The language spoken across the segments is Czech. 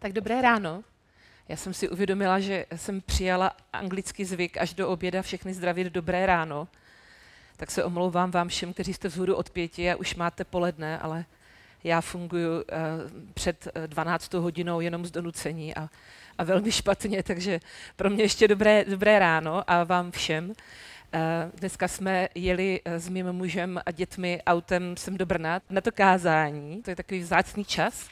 Tak dobré ráno. Já jsem si uvědomila, že jsem přijala anglický zvyk až do oběda všechny zdravit dobré ráno. Tak se omlouvám vám všem, kteří jste vzhůru od pěti a už máte poledne, ale já funguji uh, před 12 hodinou jenom z donucení a, a velmi špatně, takže pro mě ještě dobré, dobré ráno a vám všem. Uh, dneska jsme jeli s mým mužem a dětmi autem sem do Brna na to kázání. To je takový vzácný čas,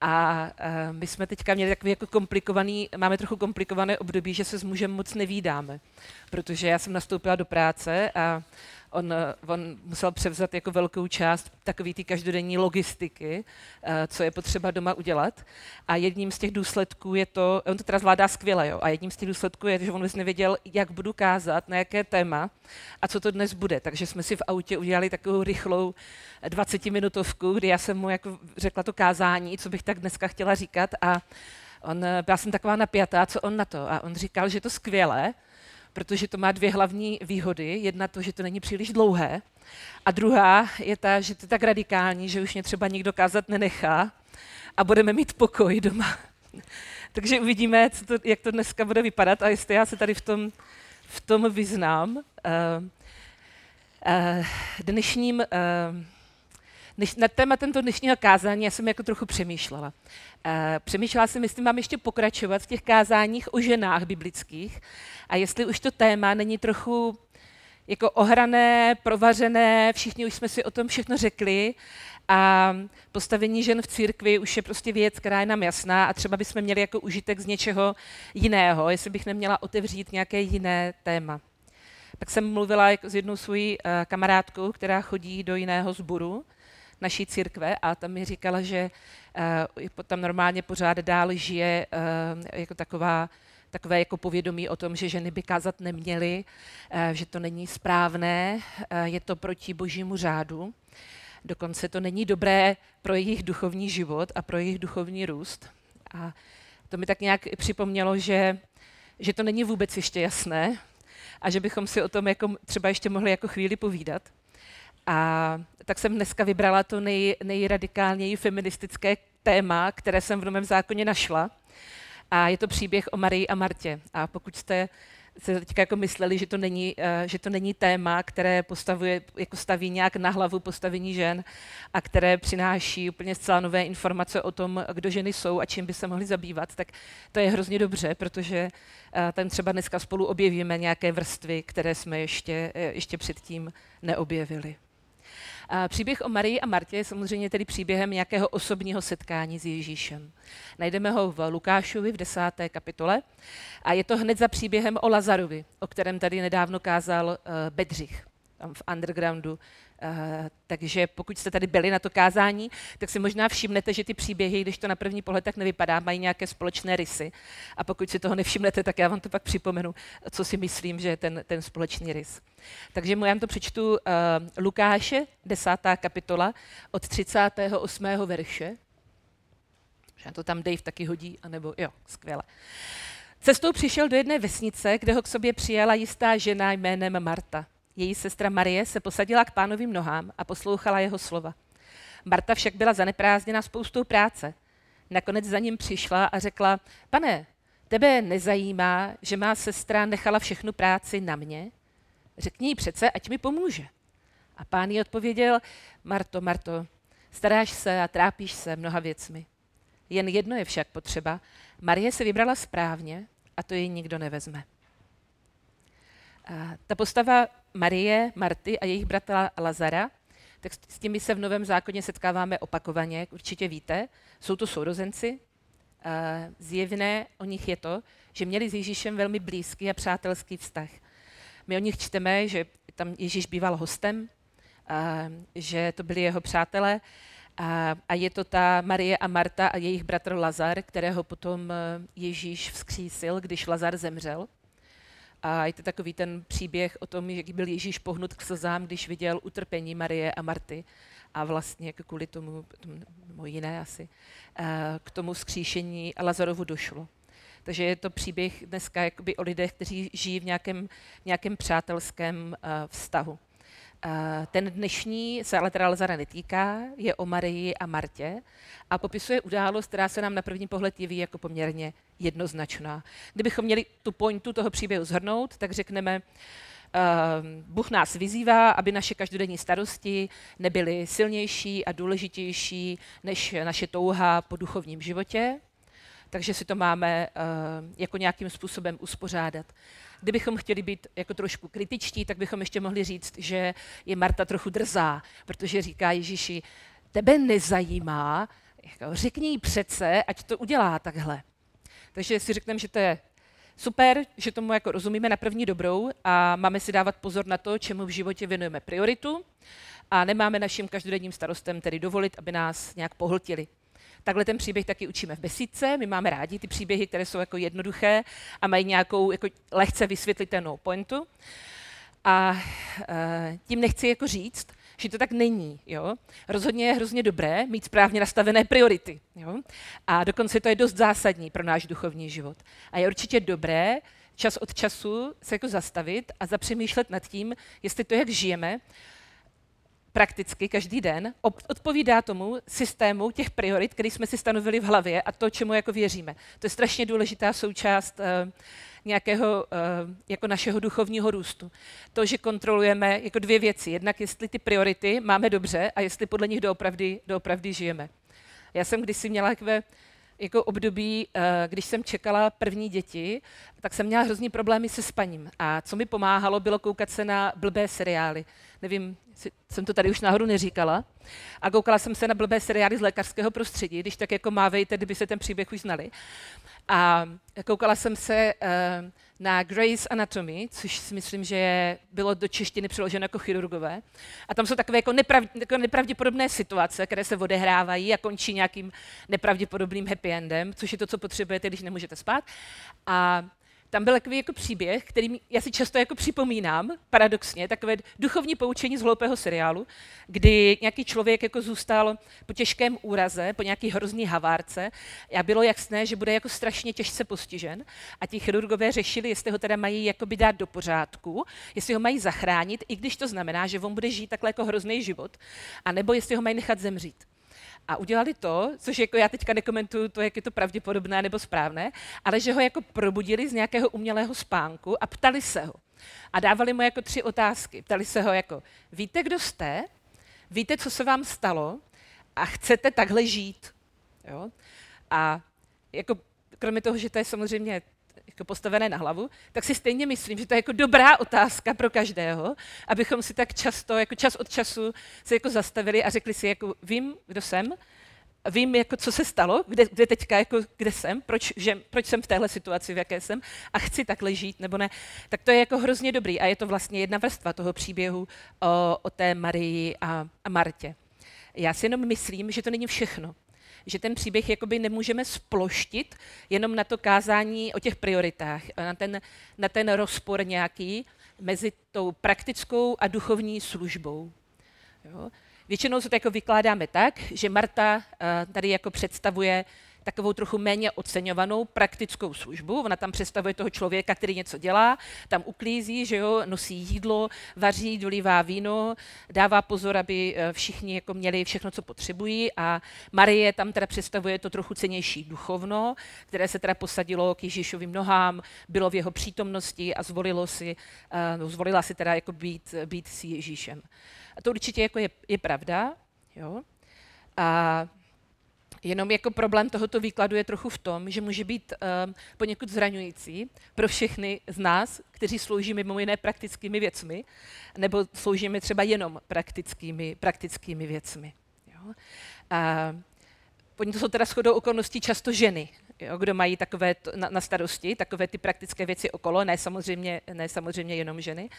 a uh, my jsme teďka měli takový jako komplikovaný, máme trochu komplikované období, že se s mužem moc nevídáme, protože já jsem nastoupila do práce a on, on musel převzat jako velkou část takové ty každodenní logistiky, eh, co je potřeba doma udělat. A jedním z těch důsledků je to, on to teda zvládá skvěle, jo, a jedním z těch důsledků je, že on vůbec nevěděl, jak budu kázat, na jaké téma a co to dnes bude. Takže jsme si v autě udělali takovou rychlou 20-minutovku, kdy já jsem mu jako řekla to kázání, co bych tak dneska chtěla říkat a on, byla jsem taková napjatá, co on na to. A on říkal, že je to skvělé, protože to má dvě hlavní výhody. Jedna to, že to není příliš dlouhé a druhá je ta, že to je tak radikální, že už mě třeba nikdo kázat nenechá a budeme mít pokoj doma. Takže uvidíme, co to, jak to dneska bude vypadat a jestli já se tady v tom, v tom vyznám. Uh, uh, dnešním uh, Než, nad tématem toho dnešního kázání já jsem jako trochu přemýšlela. Uh, přemýšlela jsem, jestli mám ještě pokračovat v těch kázáních o ženách biblických a jestli už to téma není trochu jako ohrané, provařené, všichni už jsme si o tom všechno řekli a postavení žen v církvi už je prostě věc, která je nám jasná a třeba bychom měli jako užitek z něčeho jiného, jestli bych neměla otevřít nějaké jiné téma. Pak jsem mluvila jako s jednou svojí uh, kamarádkou, která chodí do jiného sboru naší církve a tam mi říkala, že uh, tam normálně pořád dál žije uh, jako taková takové jako povědomí o tom, že ženy by kázat neměly, uh, že to není správné, je to proti božímu řádu. Dokonce to není dobré pro jejich duchovní život a pro jejich duchovní růst. A to mi tak nějak připomnělo, že, že to není vůbec ještě jasné a že bychom si o tom jako třeba ještě mohli jako chvíli povídat. A tak jsem dneska vybrala to nej, nejradikálněji feministické téma, které jsem v Novém zákoně našla. A je to příběh o Marii a Martě. A pokud jste se teďka jako mysleli, že to není, eh, že to není téma, které postavuje, jako staví nějak na hlavu postavení žen a které přináší úplně zcela nové informace o tom, kdo ženy jsou a čím by se mohly zabývat, tak to je hrozně dobře, protože eh, tam třeba dneska spolu objevíme nějaké vrstvy, které jsme ještě, eh, ještě předtím neobjevili. Příběh o Marii a Martě je samozřejmě tedy příběhem nějakého osobního setkání s Ježíšem. Najdeme ho v Lukášovi v desáté kapitole a je to hned za příběhem o Lazarovi, o kterém tady nedávno kázal uh, Bedřich tam v undergroundu Eh, takže pokud jste tady byli na to kázání, tak si možná všimnete, že ty příběhy, když to na první pohled tak nevypadá, mají nějaké společné rysy. A pokud si toho nevšimnete, tak já vám to pak připomenu, co si myslím, že je ten, ten společný rys. Takže já to přečtu uh, Lukáše, desátá kapitola, od 38. verše. Že to tam Dave taky hodí, anebo jo, skvěle. Cestou přišel do jedné vesnice, kde ho k sobě přijala jistá žena jménem Marta. Její sestra Marie se posadila k pánovým nohám a poslouchala jeho slova. Marta však byla zaneprázdněna spoustou práce. Nakonec za ním přišla a řekla, pane, tebe nezajímá, že má sestra nechala všechnu práci na mě? Řekni jí přece, ať mi pomůže. A pán jí odpověděl, Marto, Marto, staráš se a trápíš se mnoha věcmi. Jen jedno je však potřeba. Marie se vybrala správně a to ji nikdo nevezme. A ta postava Marie, Marty a jejich bratra Lazara, tak s těmi se v Novém zákoně setkáváme opakovaně, určitě víte. Jsou to sourozenci. Zjevné o nich je to, že měli s Ježíšem velmi blízký a přátelský vztah. My o nich čteme, že tam Ježíš býval hostem, že to byli jeho přátelé a je to ta Marie a Marta a jejich bratr Lazar, kterého potom Ježíš vzkřísil, když Lazar zemřel. A je to takový ten příběh o tom, jak byl Ježíš pohnut k slzám, když viděl utrpení Marie a Marty a vlastně jako kvůli tomu, tomu jiné asi, k tomu skříšení Lazarovu došlo. Takže je to příběh dneska jakoby o lidech, kteří žijí v nějakém, nějakém přátelském vztahu. Ten dnešní se ale teda Lazara netýká, je o Marii a Martě a popisuje událost, která se nám na první pohled jeví jako poměrně jednoznačná. Kdybychom měli tu pointu toho příběhu zhrnout, tak řekneme, Bůh nás vyzývá, aby naše každodenní starosti nebyly silnější a důležitější než naše touha po duchovním životě, takže si to máme jako nějakým způsobem uspořádat. Kdybychom chtěli být jako trošku kritičtí, tak bychom ještě mohli říct, že je Marta trochu drzá, protože říká Ježíši, tebe nezajímá, jako řekni jí přece, ať to udělá takhle. Takže si řekneme, že to je super, že tomu jako rozumíme na první dobrou a máme si dávat pozor na to, čemu v životě věnujeme prioritu a nemáme našim každodenním starostem tedy dovolit, aby nás nějak pohltili. Takhle ten příběh taky učíme v besídce. My máme rádi ty příběhy, které jsou jako jednoduché a mají nějakou jako lehce vysvětlitelnou pointu. A e, tím nechci jako říct, že to tak není. Jo? Rozhodně je hrozně dobré mít správně nastavené priority. Jo? A dokonce to je dost zásadní pro náš duchovní život. A je určitě dobré čas od času se jako zastavit a zapřemýšlet nad tím, jestli to, jak žijeme, prakticky každý den odpovídá tomu systému těch priorit, který jsme si stanovili v hlavě a to, čemu jako věříme. To je strašně důležitá součást uh, nějakého uh, jako našeho duchovního růstu. To, že kontrolujeme jako dvě věci. Jednak, jestli ty priority máme dobře a jestli podle nich doopravdy, doopravdy žijeme. Já jsem kdysi měla takové jako období, eh, když jsem čekala první děti, tak jsem měla hrozný problémy se spaním. A co mi pomáhalo, bylo koukat se na blbé seriály. Nevím, jsem to tady už náhodou neříkala. A koukala jsem se na blbé seriály z lékařského prostředí, když tak jako mávejte, kdyby se ten příběh už znali. A koukala jsem se uh, na Grey's Anatomy, což si myslím, že bylo do češtiny přeloženo jako chirurgové. A tam jsou takové jako, neprav, jako nepravděpodobné situace, které se odehrávají a končí nějakým nepravděpodobným happy endem, což je to, co potřebujete, když nemůžete spát. A tam byl takový jako příběh, který já si často jako připomínám, paradoxně, takové duchovní poučení z hloupého seriálu, kdy nějaký člověk jako zůstal po těžkém úraze, po nějaký hrozný havárce a bylo jasné, že bude jako strašně těžce postižen a ti chirurgové řešili, jestli ho teda mají jakoby dát do pořádku, jestli ho mají zachránit, i když to znamená, že on bude žít takhle jako hrozný život, anebo jestli ho mají nechat zemřít a udělali to, což jako já teďka nekomentuju to, jak je to pravděpodobné nebo správné, ale že ho jako probudili z nějakého umělého spánku a ptali se ho. A dávali mu jako tři otázky. Ptali se ho jako, víte, kdo jste? Víte, co se vám stalo? A chcete takhle žít? Jo? A jako kromě toho, že to je samozřejmě jako postavené na hlavu, tak si stejně myslím, že to je jako dobrá otázka pro každého, abychom si tak často, jako čas od času se jako zastavili a řekli si, jako vím, kdo jsem, vím, jako, co se stalo, kde, kde teďka, jako, kde jsem, proč, že, proč jsem v téhle situaci, v jaké jsem a chci takhle žít, nebo ne, tak to je jako hrozně dobrý a je to vlastně jedna vrstva toho příběhu o, o té Marii a, a Martě. Já si jenom myslím, že to není všechno že ten příběh jakoby nemůžeme sploštit jenom na to kázání o těch prioritách, na ten, na ten rozpor nějaký mezi tou praktickou a duchovní službou. Jo? Většinou to jako vykládáme tak, že Marta uh, tady jako představuje takovou trochu méně oceňovanou praktickou službu. Ona tam představuje toho člověka, který něco dělá, tam uklízí, že jo, nosí jídlo, vaří, dolívá víno, dává pozor, aby eh, všichni jako měli všechno, co potřebují a Marie tam teda představuje to trochu cenější duchovno, které se teda posadilo k Ježíšovým nohám, bylo v jeho přítomnosti a zvolilo si, uh, zvolila si teda jako být, být s Ježíšem. A to určitě jako je, je pravda, jo. A Jenom jako problém tohoto výkladu je trochu v tom, že může být uh, poněkud zraňující pro všechny z nás, kteří slouží mimo jiné praktickými věcmi, nebo sloužíme třeba jenom praktickými, praktickými věcmi. Jo? A oni to jsou teda shodou okolností často ženy, jo, kdo mají takové to, na, na starosti, takové ty praktické věci okolo, ne samozřejmě, ne samozřejmě jenom ženy.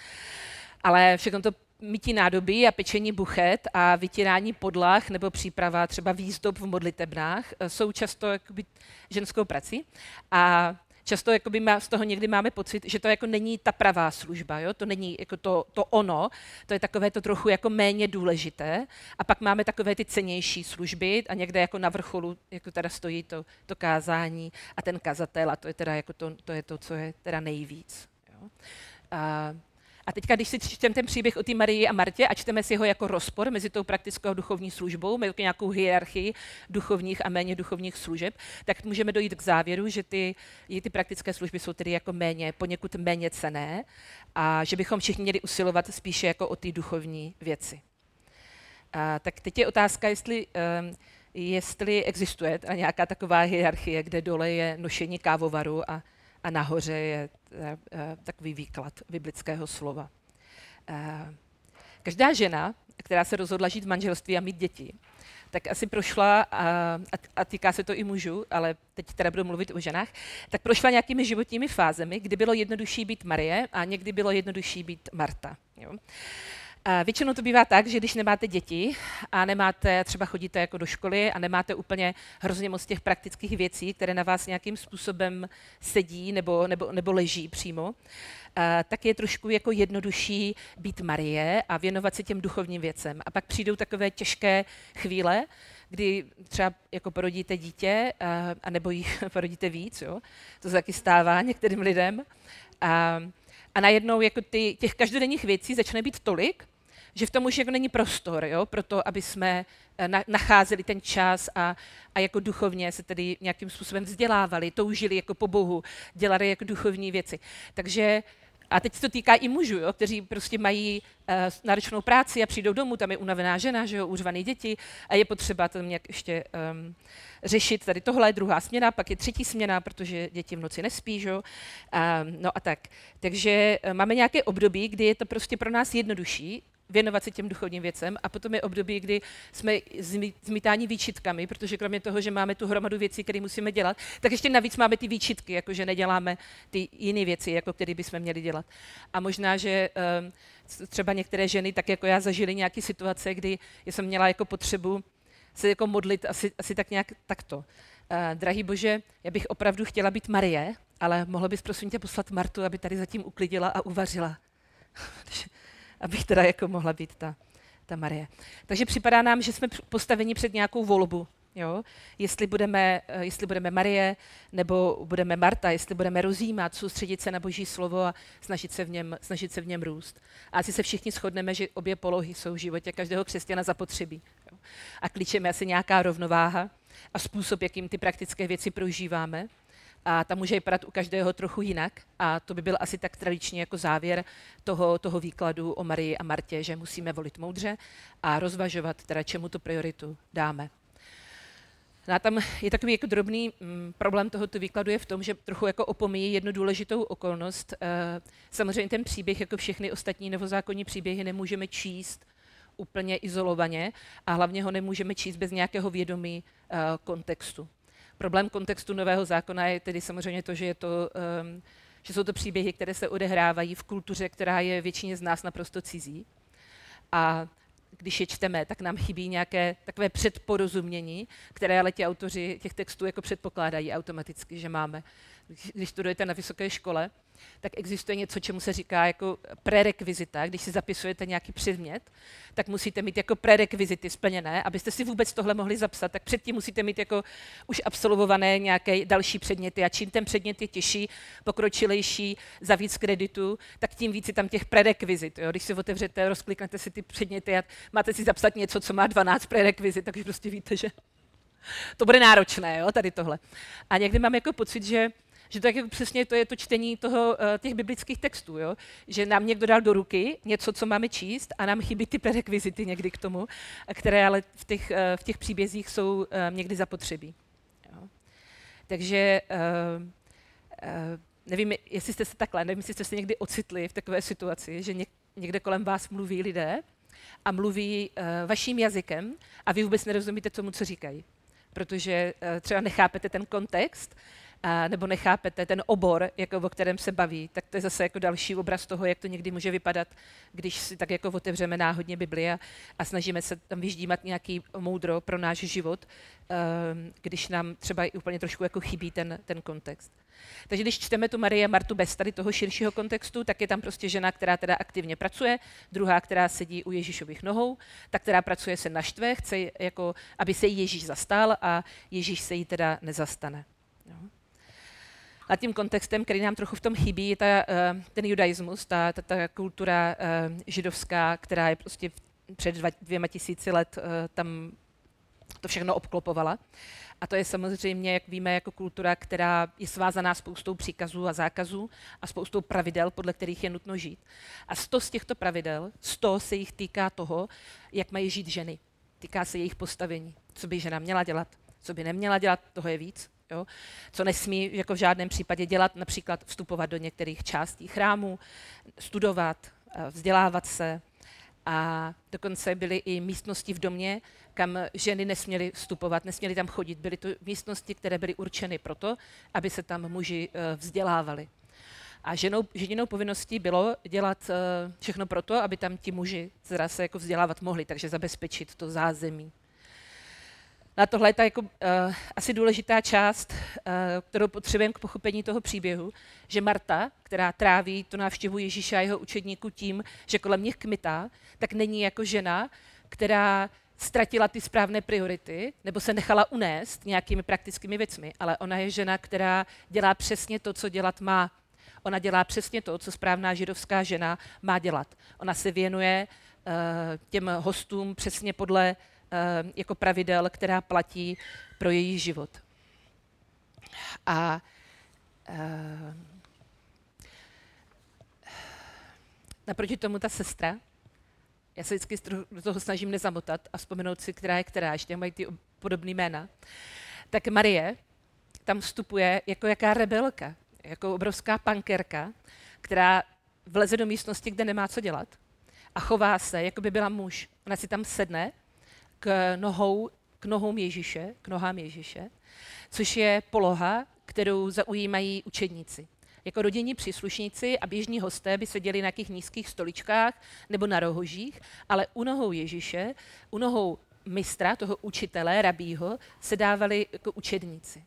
Ale všechno to mytí nádobí a pečení buchet a vytírání podlah nebo příprava třeba výzdob v modlitebnách eh, jsou často jakoby, ženskou prací. A často jakoby má, z toho někdy máme pocit, že to jako není ta pravá služba, jo? to není jako to, to ono, to je takové to trochu jako méně důležité. A pak máme takové ty cenější služby a někde jako na vrcholu jako teda stojí to, to kázání a ten kazatel a to je teda jako to, to, je to co je teda nejvíc. Jo? A A teďka, když si čteme ten příběh o té Marii a Martě a čteme si ho jako rozpor mezi tou praktickou a duchovní službou, mezi nějakou hierarchii duchovních a méně duchovních služeb, tak můžeme dojít k závěru, že ty, ty praktické služby jsou tedy jako méně, poněkud méně cené a že bychom všichni měli usilovat spíše jako o ty duchovní věci. A, tak teď je otázka, jestli, um, jestli existuje nějaká taková hierarchie, kde dole je nošení kávovaru a, a nahoře je takový výklad biblického slova. Uh, každá žena, která se rozhodla žít v manželství a mít děti, tak asi prošla, a, a týká se to i mužů, ale teď teda budu mluvit o ženách, tak prošla nějakými životními fázemi, kdy bylo jednodušší být Marie a někdy bylo jednodušší být Marta. Jo. A většinou to bývá tak, že když nemáte děti a nemáte, třeba chodíte jako do školy a nemáte úplně hrozně moc těch praktických věcí, které na vás nějakým způsobem sedí nebo, nebo, nebo leží přímo, tak je trošku jako jednodušší být Marie a věnovat se těm duchovním věcem. A pak přijdou takové těžké chvíle, kdy třeba jako porodíte dítě, a, a nebo jich porodíte víc, jo? to se taky stává některým lidem. A, a najednou jako ty, těch každodenních věcí začne být tolik, že v tom už jako není prostor jo, pro to, aby jsme eh, nacházeli ten čas a, a jako duchovně se tedy nějakým způsobem vzdělávali, toužili jako po Bohu, dělali jako duchovní věci. Takže a teď se to týká i mužů, jo, kteří prostě mají uh, náročnou práci a přijdou domů, tam je unavená žena, že jo, užvaný děti a je potřeba tam nějak ještě um, řešit. Tady tohle je druhá směna, pak je třetí směna, protože děti v noci nespí, že jo. Um, no a tak. Takže uh, máme nějaké období, kdy je to prostě pro nás jednodušší věnovat se těm duchovním věcem a potom je období, kdy jsme zmítáni výčitkami, protože kromě toho, že máme tu hromadu věcí, které musíme dělat, tak ještě navíc máme ty výčitky, jako že neděláme ty jiné věci, jako které bychom měli dělat. A možná, že um, třeba některé ženy, tak jako já, zažily nějaké situace, kdy jsem měla jako potřebu se jako modlit asi, asi tak nějak takto. Uh, drahý Bože, já bych opravdu chtěla být Marie, ale mohla bys prosím tě poslat Martu, aby tady zatím uklidila a uvařila. abych teda jako mohla být ta, ta Marie. Takže připadá nám, že jsme postaveni před nějakou volbu. Jo? Jestli, budeme, eh, jestli budeme Marie nebo budeme Marta, jestli budeme rozjímat, soustředit se na Boží slovo a snažit se v něm, snažit se v něm růst. A asi se všichni shodneme, že obě polohy jsou v životě každého křesťana zapotřebí. Jo? A klíčem je asi nějaká rovnováha a způsob, jakým ty praktické věci prožíváme a ta může vypadat u každého trochu jinak. A to by byl asi tak tradičně jako závěr toho, toho výkladu o Marii a Martě, že musíme volit moudře a rozvažovat, teda čemu tu prioritu dáme. No a tam je takový jako drobný mm, problém tohoto výkladu je v tom, že trochu jako opomíjí jednu důležitou okolnost. E, samozřejmě ten příběh, jako všechny ostatní novozákonní příběhy, nemůžeme číst úplně izolovaně a hlavně ho nemůžeme číst bez nějakého vědomí e, kontextu. Problém kontextu Nového zákona je tedy samozřejmě to, že, je to, um, že jsou to příběhy, které se odehrávají v kultuře, která je většině z nás naprosto cizí. A když je čteme, tak nám chybí nějaké takové předporozumění, které ale ti autoři těch textů jako předpokládají automaticky, že máme. Když studujete na vysoké škole, tak existuje něco, čemu se říká jako prerekvizita. Když si zapisujete nějaký předmět, tak musíte mít jako prerekvizity splněné. Abyste si vůbec tohle mohli zapsat, tak předtím musíte mít jako už absolvované nějaké další předměty. A čím ten předmět je těžší, pokročilejší, za víc kreditu, tak tím víc je tam těch prerekvizit. Jo? Když si otevřete, rozkliknete si ty předměty a máte si zapsat něco, co má 12 prerekvizit, takže prostě víte, že to bude náročné, jo, tady tohle. A někdy mám jako pocit, že že je jako přesně to je to čtení toho, uh, těch biblických textů, jo? že nám někdo dal do ruky něco, co máme číst a nám chybí ty prerekvizity někdy k tomu, které ale v těch, uh, v těch příbězích jsou uh, někdy zapotřebí. Jo? Takže nevím, jestli jste se takhle, nevím, jestli jste se někdy ocitli v takové situaci, že někde kolem vás mluví lidé a mluví vaším jazykem a vy vůbec nerozumíte tomu, co říkají. Protože třeba nechápete ten kontext a, nebo nechápete ten obor, jako o kterém se baví, tak to je zase jako další obraz toho, jak to někdy může vypadat, když si tak jako otevřeme náhodně Bibli a, a snažíme se tam vyždímat nějaký moudro pro náš život, um, když nám třeba i úplně trošku jako chybí ten, ten kontext. Takže když čteme tu Marie Martu bez tady toho širšího kontextu, tak je tam prostě žena, která teda aktivně pracuje, druhá, která sedí u Ježíšových nohou, ta, která pracuje se naštve, chce jako, aby se Ježíš zastal a Ježíš se jí teda nezastane. Jo. A tím kontextem, který nám trochu v tom chybí, je ta, eh, ten judaismus, ta, ta, ta kultura eh, židovská, která je prostě před dva, dvěma tisíci let tam to všechno obklopovala. A to je samozřejmě, jak víme, jako kultura, která je svázaná spoustou příkazů a zákazů a spoustou pravidel, podle kterých je nutno žít. A sto z těchto pravidel, sto se jich týká toho, jak mají žít ženy. Týká se jejich postavení, co by žena měla dělat, co by neměla dělat, toho je víc. Jo? Co nesmí jako v žádném případě dělat, například vstupovat do některých částí chrámů, studovat, eh, vzdělávat se, a dokonce byly i místnosti v domě, kam ženy nesměly vstupovat, nesměly tam chodit. Byly to místnosti, které byly určeny proto, aby se tam muži eh, vzdělávali. A ženou, ženinou povinností bylo dělat uh, všechno proto, aby tam ti muži se jako vzdělávat mohli, takže zabezpečit to zázemí. Na tohle je ta jako, uh, asi důležitá část, uh, kterou potřebujeme k pochopení toho příběhu, že Marta, která tráví tu návštěvu Ježíše a jeho učedníků tím, že kolem nich kmitá, tak není jako žena, která ztratila ty správné priority nebo se nechala unést nějakými praktickými věcmi, ale ona je žena, která dělá přesně to, co dělat má. Ona dělá přesně to, co správná židovská žena má dělat. Ona se věnuje uh, těm hostům přesně podle jako pravidel, která platí pro její život. A uh, naproti tomu ta sestra, já se vždycky do toho snažím nezamotat a vzpomenout si, která je která, ještě mají ty podobné jména, tak Marie tam vstupuje jako jaká rebelka, jako obrovská pankerka, která vleze do místnosti, kde nemá co dělat a chová se, jako by byla muž. Ona si tam sedne k, nohou, k nohou Ježíše, k nohám Ježíše, což je poloha, kterou zaujímají učedníci. Jako rodinní příslušníci a běžní hosté by seděli na nějakých nízkých stoličkách nebo na rohožích, ale u nohou Ježíše, u nohou mistra, toho učitele, rabího, se dávali jako učedníci.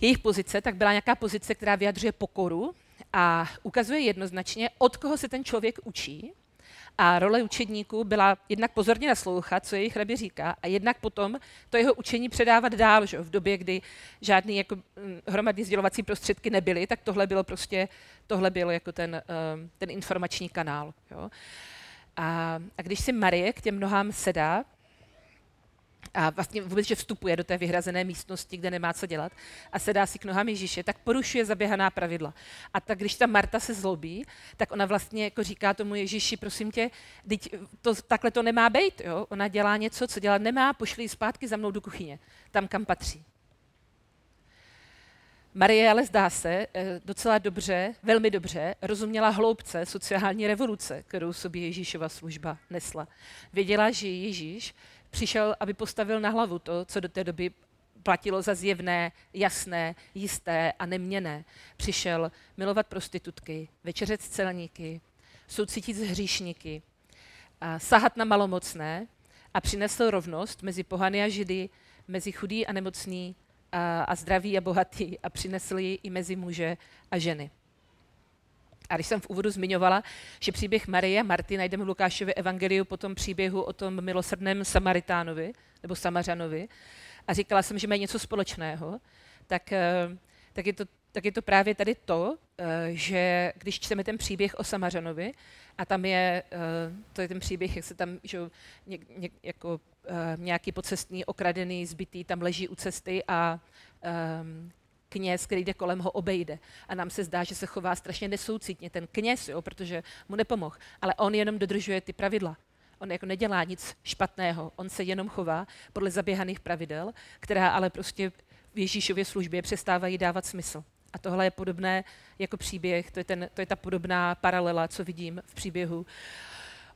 Jejich pozice tak byla nějaká pozice, která vyjadřuje pokoru a ukazuje jednoznačně, od koho se ten člověk učí a role učedníků byla jednak pozorně naslouchat, co jejich rabě říká, a jednak potom to jeho učení předávat dál. Že? V době, kdy žádný jako, hm, hromadný sdělovací prostředky nebyly, tak tohle bylo prostě, tohle bylo jako ten, hm, ten informační kanál. Jo? A, a když si Marie k těm nohám sedá, a vlastně vůbec, že vstupuje do té vyhrazené místnosti, kde nemá co dělat a sedá si k nohám Ježíše, tak porušuje zaběhaná pravidla. A tak když ta Marta se zlobí, tak ona vlastně jako říká tomu Ježíši, prosím tě, to, takhle to nemá být. Jo? Ona dělá něco, co dělat nemá, pošli ji zpátky za mnou do kuchyně, tam, kam patří. Marie ale zdá se eh, docela dobře, velmi dobře, rozuměla hloubce sociální revoluce, kterou sobě Ježíšova služba nesla. Věděla, že Ježíš přišel, aby postavil na hlavu to, co do té doby platilo za zjevné, jasné, jisté a neměné. Přišel milovat prostitutky, večeřet s celníky, soucítit s hříšníky, a sahat na malomocné a přinesl rovnost mezi pohany a židy, mezi chudý a nemocný a, a zdravý a bohatý a přinesl ji i mezi muže a ženy. A když jsem v úvodu zmiňovala, že příběh Marie a Marty najdeme v Lukášově evangeliu po tom příběhu o tom milosrdném Samaritánovi, nebo Samařanovi, a říkala jsem, že mají něco společného, tak, eh, tak, je to, tak je to právě tady to, eh, že když čteme ten příběh o Samařanovi, a tam je, eh, to je ten příběh, jak se tam, že ně, ně, jako nějaký pocestný, okradený, zbytý, tam leží u cesty a kněz, který jde kolem ho, obejde. A nám se zdá, že se chová strašně nesoucitně ten kněz, jo, protože mu nepomohl. Ale on jenom dodržuje ty pravidla. On jako nedělá nic špatného, on se jenom chová podle zaběhaných pravidel, která ale prostě v Ježíšově službě přestávají dávat smysl. A tohle je podobné jako příběh, to je, ten, to je ta podobná paralela, co vidím v příběhu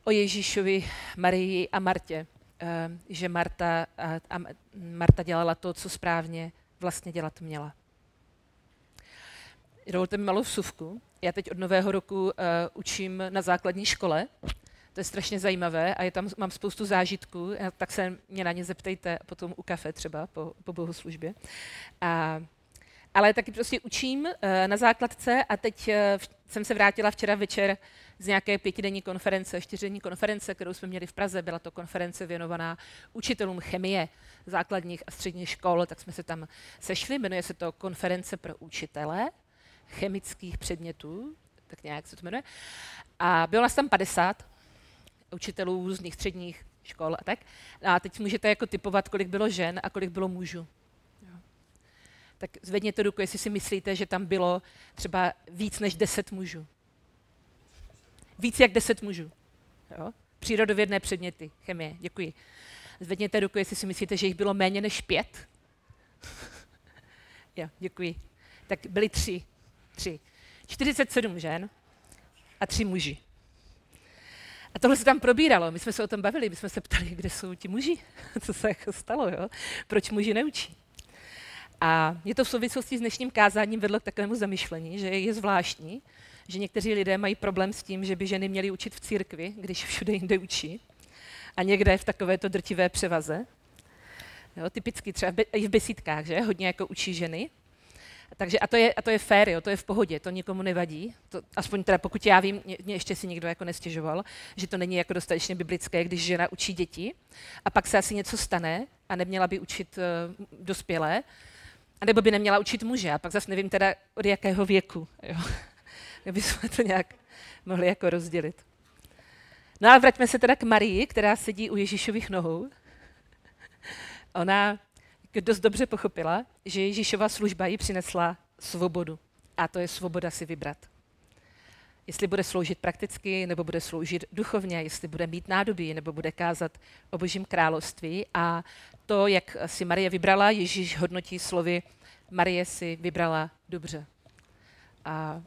o Ježíšovi, Marii a Martě, eh, že Marta, a, Marta dělala to, co správně vlastně dělat měla. Dovolte mi malou vsuvku. Já teď od nového roku uh, učím na základní škole. To je strašně zajímavé a je tam, mám spoustu zážitků, tak se mě na ně zeptejte potom u kafe třeba po, po bohoslužbě. A, ale taky prostě učím na základce a teď jsem se vrátila včera večer z nějaké pětidenní konference, čtyřdenní konference, kterou jsme měli v Praze. Byla to konference věnovaná učitelům chemie základních a středních škol, tak jsme se tam sešli. Jmenuje se to Konference pro učitele chemických předmětů, tak nějak se to jmenuje. A bylo nás tam 50 učitelů různých středních škol a tak. A teď můžete jako typovat, kolik bylo žen a kolik bylo mužů. Tak zvedněte ruku, jestli si myslíte, že tam bylo třeba víc než 10 mužů. Víc jak 10 mužů. Jo? Přírodovědné předměty, chemie, děkuji. Zvedněte ruku, jestli si myslíte, že jich bylo méně než pět. jo, děkuji. Tak byli tři. Tři. 47 žen a tři muži. A tohle se tam probíralo, my jsme se o tom bavili, my jsme se ptali, kde jsou ti muži, co se jako stalo, jo? proč muži neučí. A je to v souvislosti s dnešním kázáním vedlo k takovému zamyšlení, že je zvláštní, že někteří lidé mají problém s tím, že by ženy měly učit v církvi, když všude jinde učí. A někde v takovéto drtivé převaze. Jo, typicky třeba i v besídkách, že? Hodně jako učí ženy. Takže a to je, a to je fér, jo, to je v pohodě, to nikomu nevadí. To, aspoň teda pokud já vím, mě, mě ještě si nikdo jako nestěžoval, že to není jako dostatečně biblické, když žena učí děti a pak se asi něco stane a neměla by učit uh, dospělé, anebo by neměla učit muže. A pak zase nevím teda od jakého věku. Jo. Kdyby jsme to nějak mohli jako rozdělit. No ale vraťme se teda k Marii, která sedí u Ježíšových nohou. Ona dost dobře pochopila, že Ježíšova služba jí přinesla svobodu. A to je svoboda si vybrat. Jestli bude sloužit prakticky, nebo bude sloužit duchovně, jestli bude mít nádobí, nebo bude kázat o božím království. A to, jak si Marie vybrala, Ježíš hodnotí slovy, Marie si vybrala dobře. A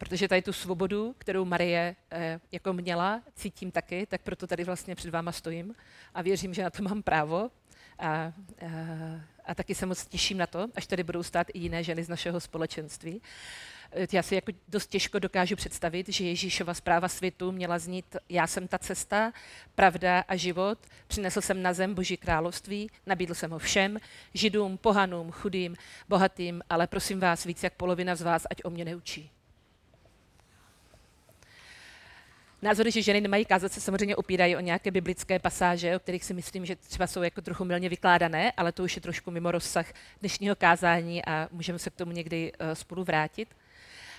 protože tady tu svobodu, kterou Marie eh, jako měla, cítím taky, tak proto tady vlastně před váma stojím a věřím, že na to mám právo. A, a, a taky se moc těším na to, až tady budou stát i jiné ženy z našeho společenství. Eh, já si jako dost těžko dokážu představit, že Ježíšova zpráva světu měla znít já jsem ta cesta, pravda a život, přinesl jsem na zem Boží království, nabídl jsem ho všem, židům, pohanům, chudým, bohatým, ale prosím vás, víc jak polovina z vás, ať o mě neučí. Názory, že ženy nemají kázat, se samozřejmě opírají o nějaké biblické pasáže, o kterých si myslím, že třeba jsou jako trochu milně vykládané, ale to už je trošku mimo rozsah dnešního kázání a můžeme se k tomu někdy uh, spolu vrátit.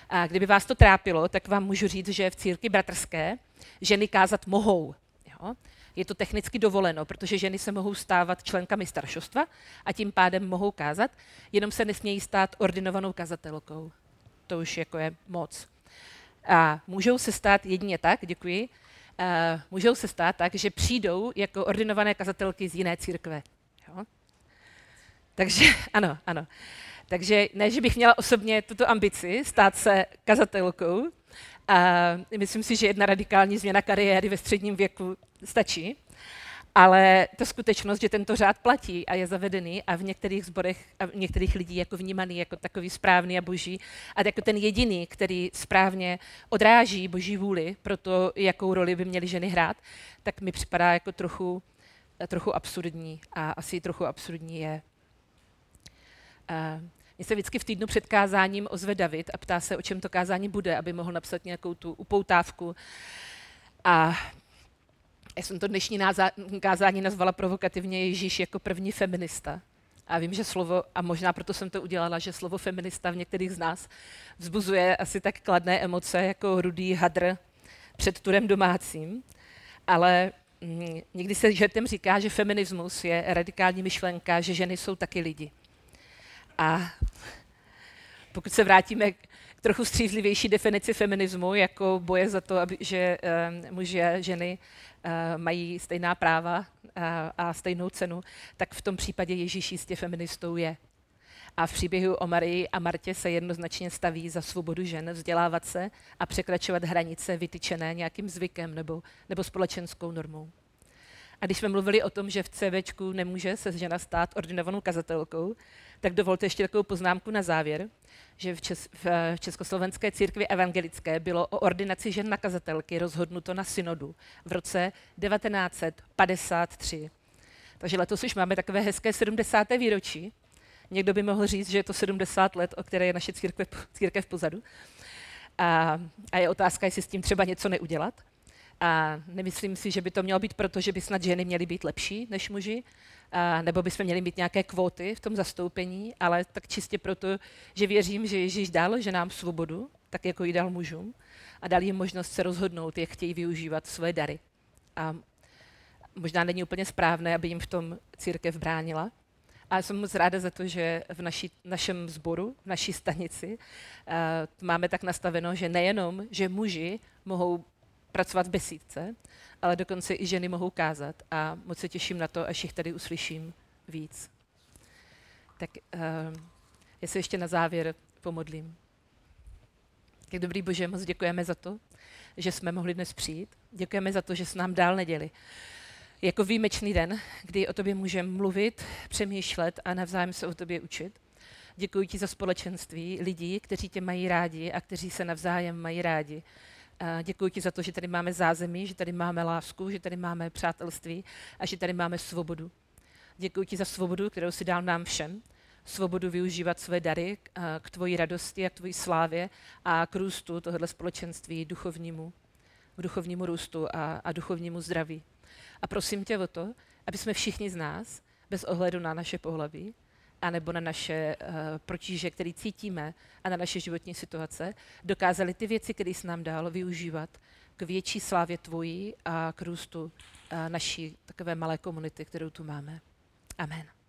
A kdyby vás to trápilo, tak vám můžu říct, že v církvi bratrské ženy kázat mohou. Jo? Je to technicky dovoleno, protože ženy se mohou stávat členkami staršostva a tím pádem mohou kázat, jenom se nesmějí stát ordinovanou kazatelkou. To už jako je moc. A můžou se stát jedině tak, děkuji, můžou se stát tak, že přijdou jako ordinované kazatelky z jiné církve. Jo? Takže ano, ano. Takže ne, že bych měla osobně tuto ambici stát se kazatelkou, a myslím si, že jedna radikální změna kariéry ve středním věku stačí. Ale ta skutečnost, že tento řád platí a je zavedený a v některých zborech a v některých lidí jako vnímaný jako takový správný a boží a jako ten jediný, který správně odráží boží vůli pro to, jakou roli by měly ženy hrát, tak mi připadá jako trochu, trochu absurdní a asi trochu absurdní je. Mně se vždycky v týdnu před kázáním ozve David a ptá se, o čem to kázání bude, aby mohl napsat nějakou tu upoutávku. A já jsem to dnešní kázání nazvala provokativně Ježíš jako první feminista. A vím, že slovo, a možná proto jsem to udělala, že slovo feminista v některých z nás vzbuzuje asi tak kladné emoce jako rudý hadr před turem domácím. Ale mm, někdy se žertem říká, že feminismus je radikální myšlenka, že ženy jsou taky lidi. A pokud se vrátíme trochu střízlivější definici feminismu, jako boje za to, aby, že uh, muži a ženy uh, mají stejná práva uh, a stejnou cenu, tak v tom případě Ježíš jistě feministou je. A v příběhu o Marii a Martě se jednoznačně staví za svobodu žen vzdělávat se a překračovat hranice vytyčené nějakým zvykem nebo, nebo společenskou normou. A když jsme mluvili o tom, že v CVčku nemůže se žena stát ordinovanou kazatelkou, tak dovolte ještě takovou poznámku na závěr, že v, Čes- v Československé církvi evangelické bylo o ordinaci žen na kazatelky rozhodnuto na synodu v roce 1953. Takže letos už máme takové hezké 70. výročí, Někdo by mohl říct, že je to 70 let, o které je naše církev, církev pozadu. A, a je otázka, jestli s tím třeba něco neudělat. A nemyslím si, že by to mělo být proto, že by snad ženy měly být lepší než muži, nebo bychom měli mít nějaké kvóty v tom zastoupení, ale tak čistě proto, že věřím, že Ježíš dal ženám svobodu, tak jako ji dal mužům, a dal jim možnost se rozhodnout, jak chtějí využívat svoje dary. A možná není úplně správné, aby jim v tom církev bránila, a jsem moc ráda za to, že v naší, našem sboru, v naší stanici, uh, máme tak nastaveno, že nejenom, že muži mohou pracovat v besídce, ale dokonce i ženy mohou kázat a moc se těším na to, až jich tady uslyším víc. Tak uh, já se ještě na závěr pomodlím. Tak dobrý Bože, moc děkujeme za to, že jsme mohli dnes přijít. Děkujeme za to, že jsi nám dál neděli jako výjimečný den, kdy o tobě můžeme mluvit, přemýšlet a navzájem se o tobě učit. Děkuji ti za společenství lidí, kteří tě mají rádi a kteří se navzájem mají rádi. Děkuji ti za to, že tady máme zázemí, že tady máme lásku, že tady máme přátelství a že tady máme svobodu. Děkuji ti za svobodu, kterou si dal nám všem. Svobodu využívat své dary k tvoji radosti a k tvoji slávě a k růstu tohoto společenství duchovnímu, k duchovnímu růstu a, a duchovnímu zdraví. A prosím tě o to, aby jsme všichni z nás, bez ohledu na naše pohlaví, anebo na naše uh, protíže, které cítíme, a na naše životní situace, dokázali ty věci, které jsi nám dal, využívat k větší slávě tvojí a k růstu uh, naší takové malé komunity, kterou tu máme. Amen.